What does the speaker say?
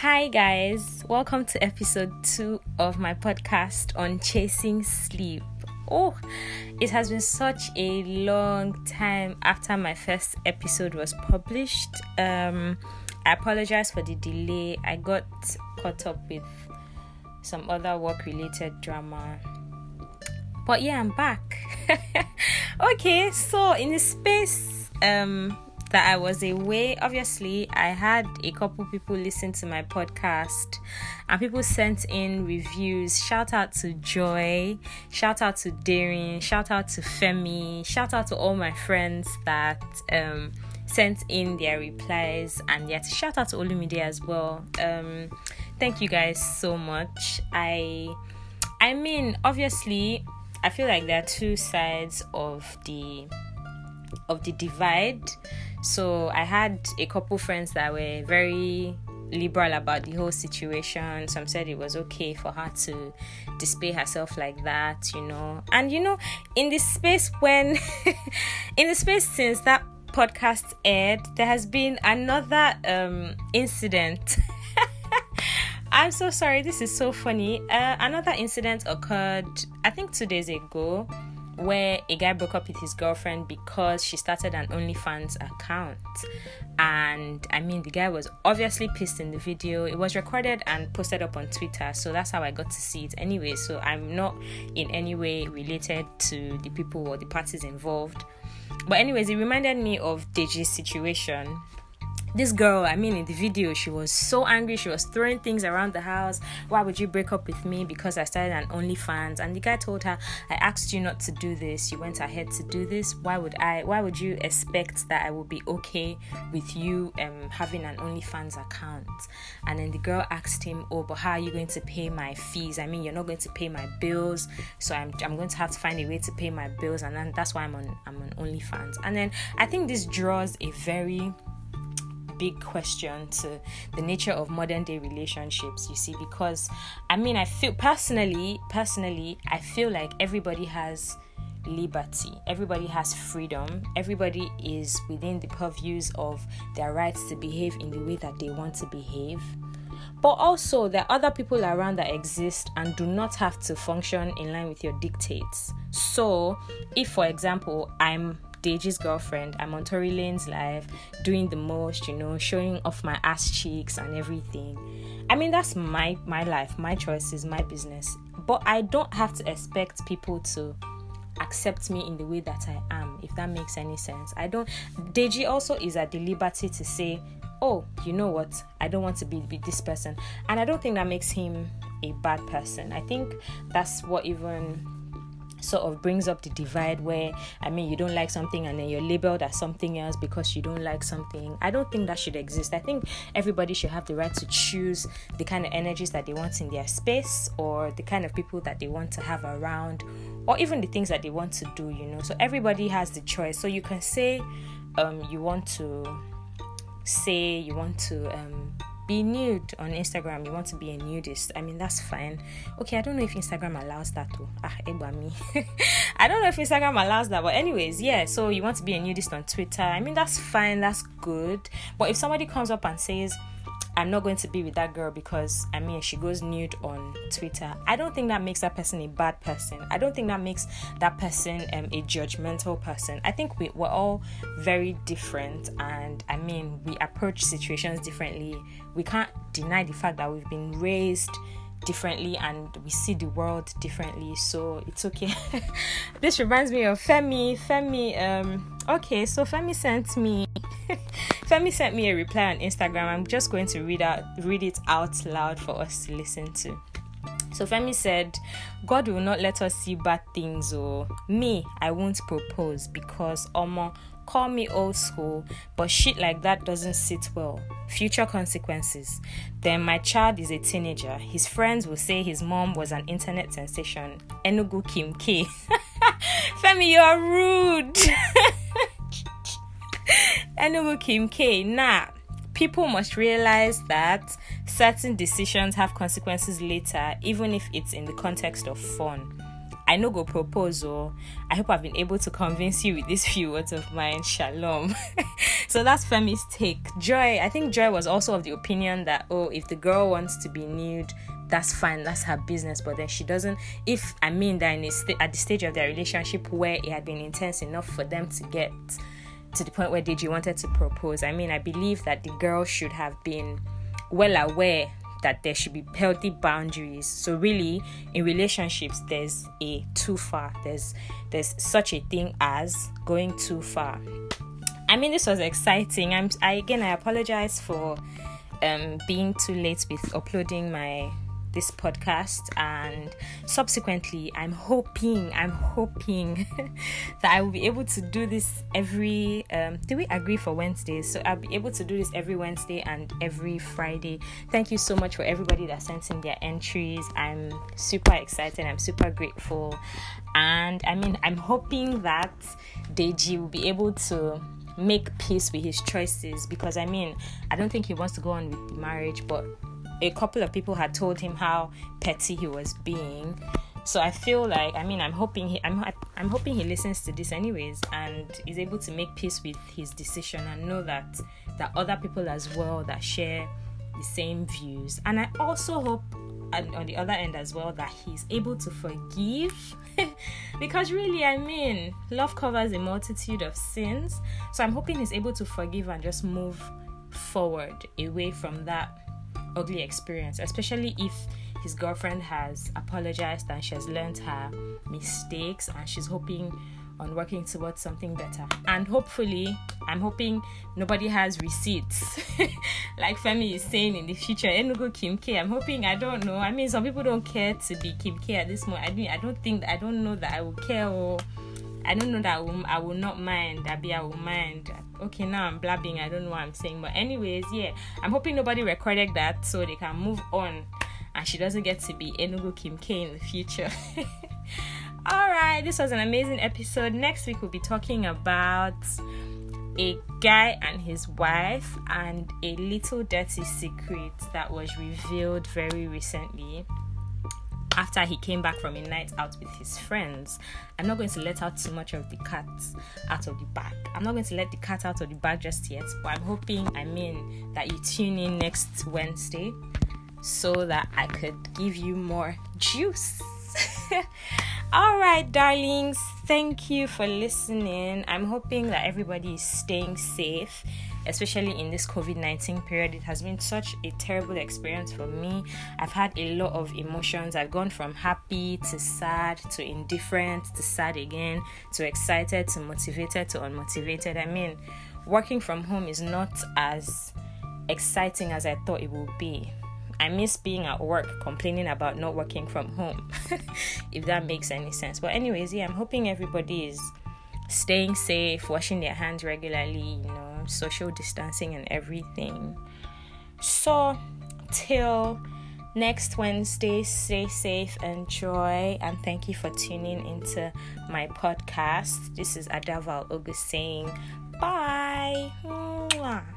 Hi, guys, welcome to episode two of my podcast on chasing sleep. Oh, it has been such a long time after my first episode was published. Um, I apologize for the delay. I got caught up with some other work related drama. But yeah, I'm back. okay, so in the space um that I was away, obviously, I had a couple people listen to my podcast and people sent in reviews. Shout out to Joy, shout out to Daring, shout out to Femi, shout out to all my friends that um, sent in their replies, and yet shout out to Olumide as well. Um, thank you guys so much. I, I mean, obviously, I feel like there are two sides of the of the divide. So I had a couple friends that were very liberal about the whole situation. Some said it was okay for her to display herself like that, you know. And you know, in the space when in the space since that podcast aired, there has been another um incident. I'm so sorry, this is so funny. Uh, another incident occurred, I think, two days ago where a guy broke up with his girlfriend because she started an OnlyFans account. And I mean, the guy was obviously pissed in the video. It was recorded and posted up on Twitter, so that's how I got to see it anyway. So I'm not in any way related to the people or the parties involved. But, anyways, it reminded me of Deji's situation this girl, I mean, in the video, she was so angry. She was throwing things around the house. Why would you break up with me? Because I started an OnlyFans. And the guy told her, I asked you not to do this. You went ahead to do this. Why would I? Why would you expect that I would be okay with you um, having an OnlyFans account? And then the girl asked him, Oh, but how are you going to pay my fees? I mean, you're not going to pay my bills. So I'm, I'm going to have to find a way to pay my bills. And then that's why I'm on, I'm on OnlyFans. And then I think this draws a very big question to the nature of modern day relationships you see because i mean i feel personally personally i feel like everybody has liberty. Everybody has freedom. Everybody is within the purviews of their rights to behave in the way that they want to behave. But also there are other people around that exist and do not have to function in line with your dictates. So if for example i'm Deji's girlfriend. I'm on Tory Lanez live, doing the most, you know, showing off my ass cheeks and everything. I mean, that's my my life, my choices, my business. But I don't have to expect people to accept me in the way that I am, if that makes any sense. I don't. Deji also is at the liberty to say, "Oh, you know what? I don't want to be with this person," and I don't think that makes him a bad person. I think that's what even sort of brings up the divide where I mean you don't like something and then you're labeled as something else because you don't like something. I don't think that should exist. I think everybody should have the right to choose the kind of energies that they want in their space or the kind of people that they want to have around or even the things that they want to do, you know. So everybody has the choice. So you can say um you want to say you want to um be nude on Instagram, you want to be a nudist. I mean, that's fine. Okay, I don't know if Instagram allows that too. Ah, me. I don't know if Instagram allows that, but anyways, yeah. So you want to be a nudist on Twitter. I mean, that's fine. That's good. But if somebody comes up and says, I'm not going to be with that girl because I mean she goes nude on Twitter. I don't think that makes that person a bad person. I don't think that makes that person um, a judgmental person. I think we, we're all very different, and I mean we approach situations differently. We can't deny the fact that we've been raised differently and we see the world differently so it's okay this reminds me of femi femi um okay so femi sent me Femi sent me a reply on Instagram. I'm just going to read out read it out loud for us to listen to. So Femi said, God will not let us see bad things or me, I won't propose because Omo call me old school, but shit like that doesn't sit well. Future consequences. Then my child is a teenager. His friends will say his mom was an internet sensation. Enugu Kim K. Femi, you are rude. Enugu Kim K. Nah, people must realize that certain decisions have consequences later, even if it's in the context of fun. I know go propose or I hope I've been able to convince you with these few words of mine. Shalom. so that's Femi's take. Joy, I think Joy was also of the opinion that oh, if the girl wants to be nude, that's fine, that's her business. But then she doesn't. If I mean that st- at the stage of their relationship where it had been intense enough for them to get to the point where Deji wanted to propose, I mean, I believe that the girl should have been well aware that there should be healthy boundaries. So really in relationships there's a too far. There's there's such a thing as going too far. I mean this was exciting. I'm i again i apologize for um being too late with uploading my this podcast and subsequently i'm hoping i'm hoping that i will be able to do this every um do we agree for wednesdays so i'll be able to do this every wednesday and every friday. Thank you so much for everybody that sent in their entries. I'm super excited i'm super grateful. And i mean i'm hoping that deji will be able to make peace with his choices because i mean i don't think he wants to go on with the marriage but a couple of people had told him how petty he was being. So I feel like I mean I'm hoping he I'm I'm hoping he listens to this anyways and is able to make peace with his decision and know that that other people as well that share the same views. And I also hope and on the other end as well that he's able to forgive because really I mean love covers a multitude of sins. So I'm hoping he's able to forgive and just move forward away from that ugly experience, especially if his girlfriend has apologized and she has learned her mistakes and she's hoping on working towards something better. And hopefully, I'm hoping nobody has receipts. like Femi is saying in the future, Enugu Kim K. I'm hoping I don't know. I mean some people don't care to be Kim K at this moment. I mean I don't think I don't know that I will care or I don't know that I will, I will not mind. Abi, I will mind. Okay, now I'm blabbing. I don't know what I'm saying. But, anyways, yeah, I'm hoping nobody recorded that so they can move on and she doesn't get to be Enugu Kim K in the future. All right, this was an amazing episode. Next week, we'll be talking about a guy and his wife and a little dirty secret that was revealed very recently after he came back from a night out with his friends. I'm not going to let out too much of the cat out of the bag. I'm not going to let the cat out of the bag just yet, but I'm hoping, I mean, that you tune in next Wednesday so that I could give you more juice. All right, darlings, thank you for listening. I'm hoping that everybody is staying safe especially in this COVID 19 period. It has been such a terrible experience for me. I've had a lot of emotions. I've gone from happy to sad to indifferent to sad again to excited to motivated to unmotivated. I mean, working from home is not as exciting as I thought it would be. I miss being at work complaining about not working from home, if that makes any sense. But, anyways, yeah, I'm hoping everybody is staying safe, washing their hands regularly, you know, social distancing and everything. So, till next Wednesday, stay safe, enjoy, and thank you for tuning into my podcast. This is Adaval August saying bye.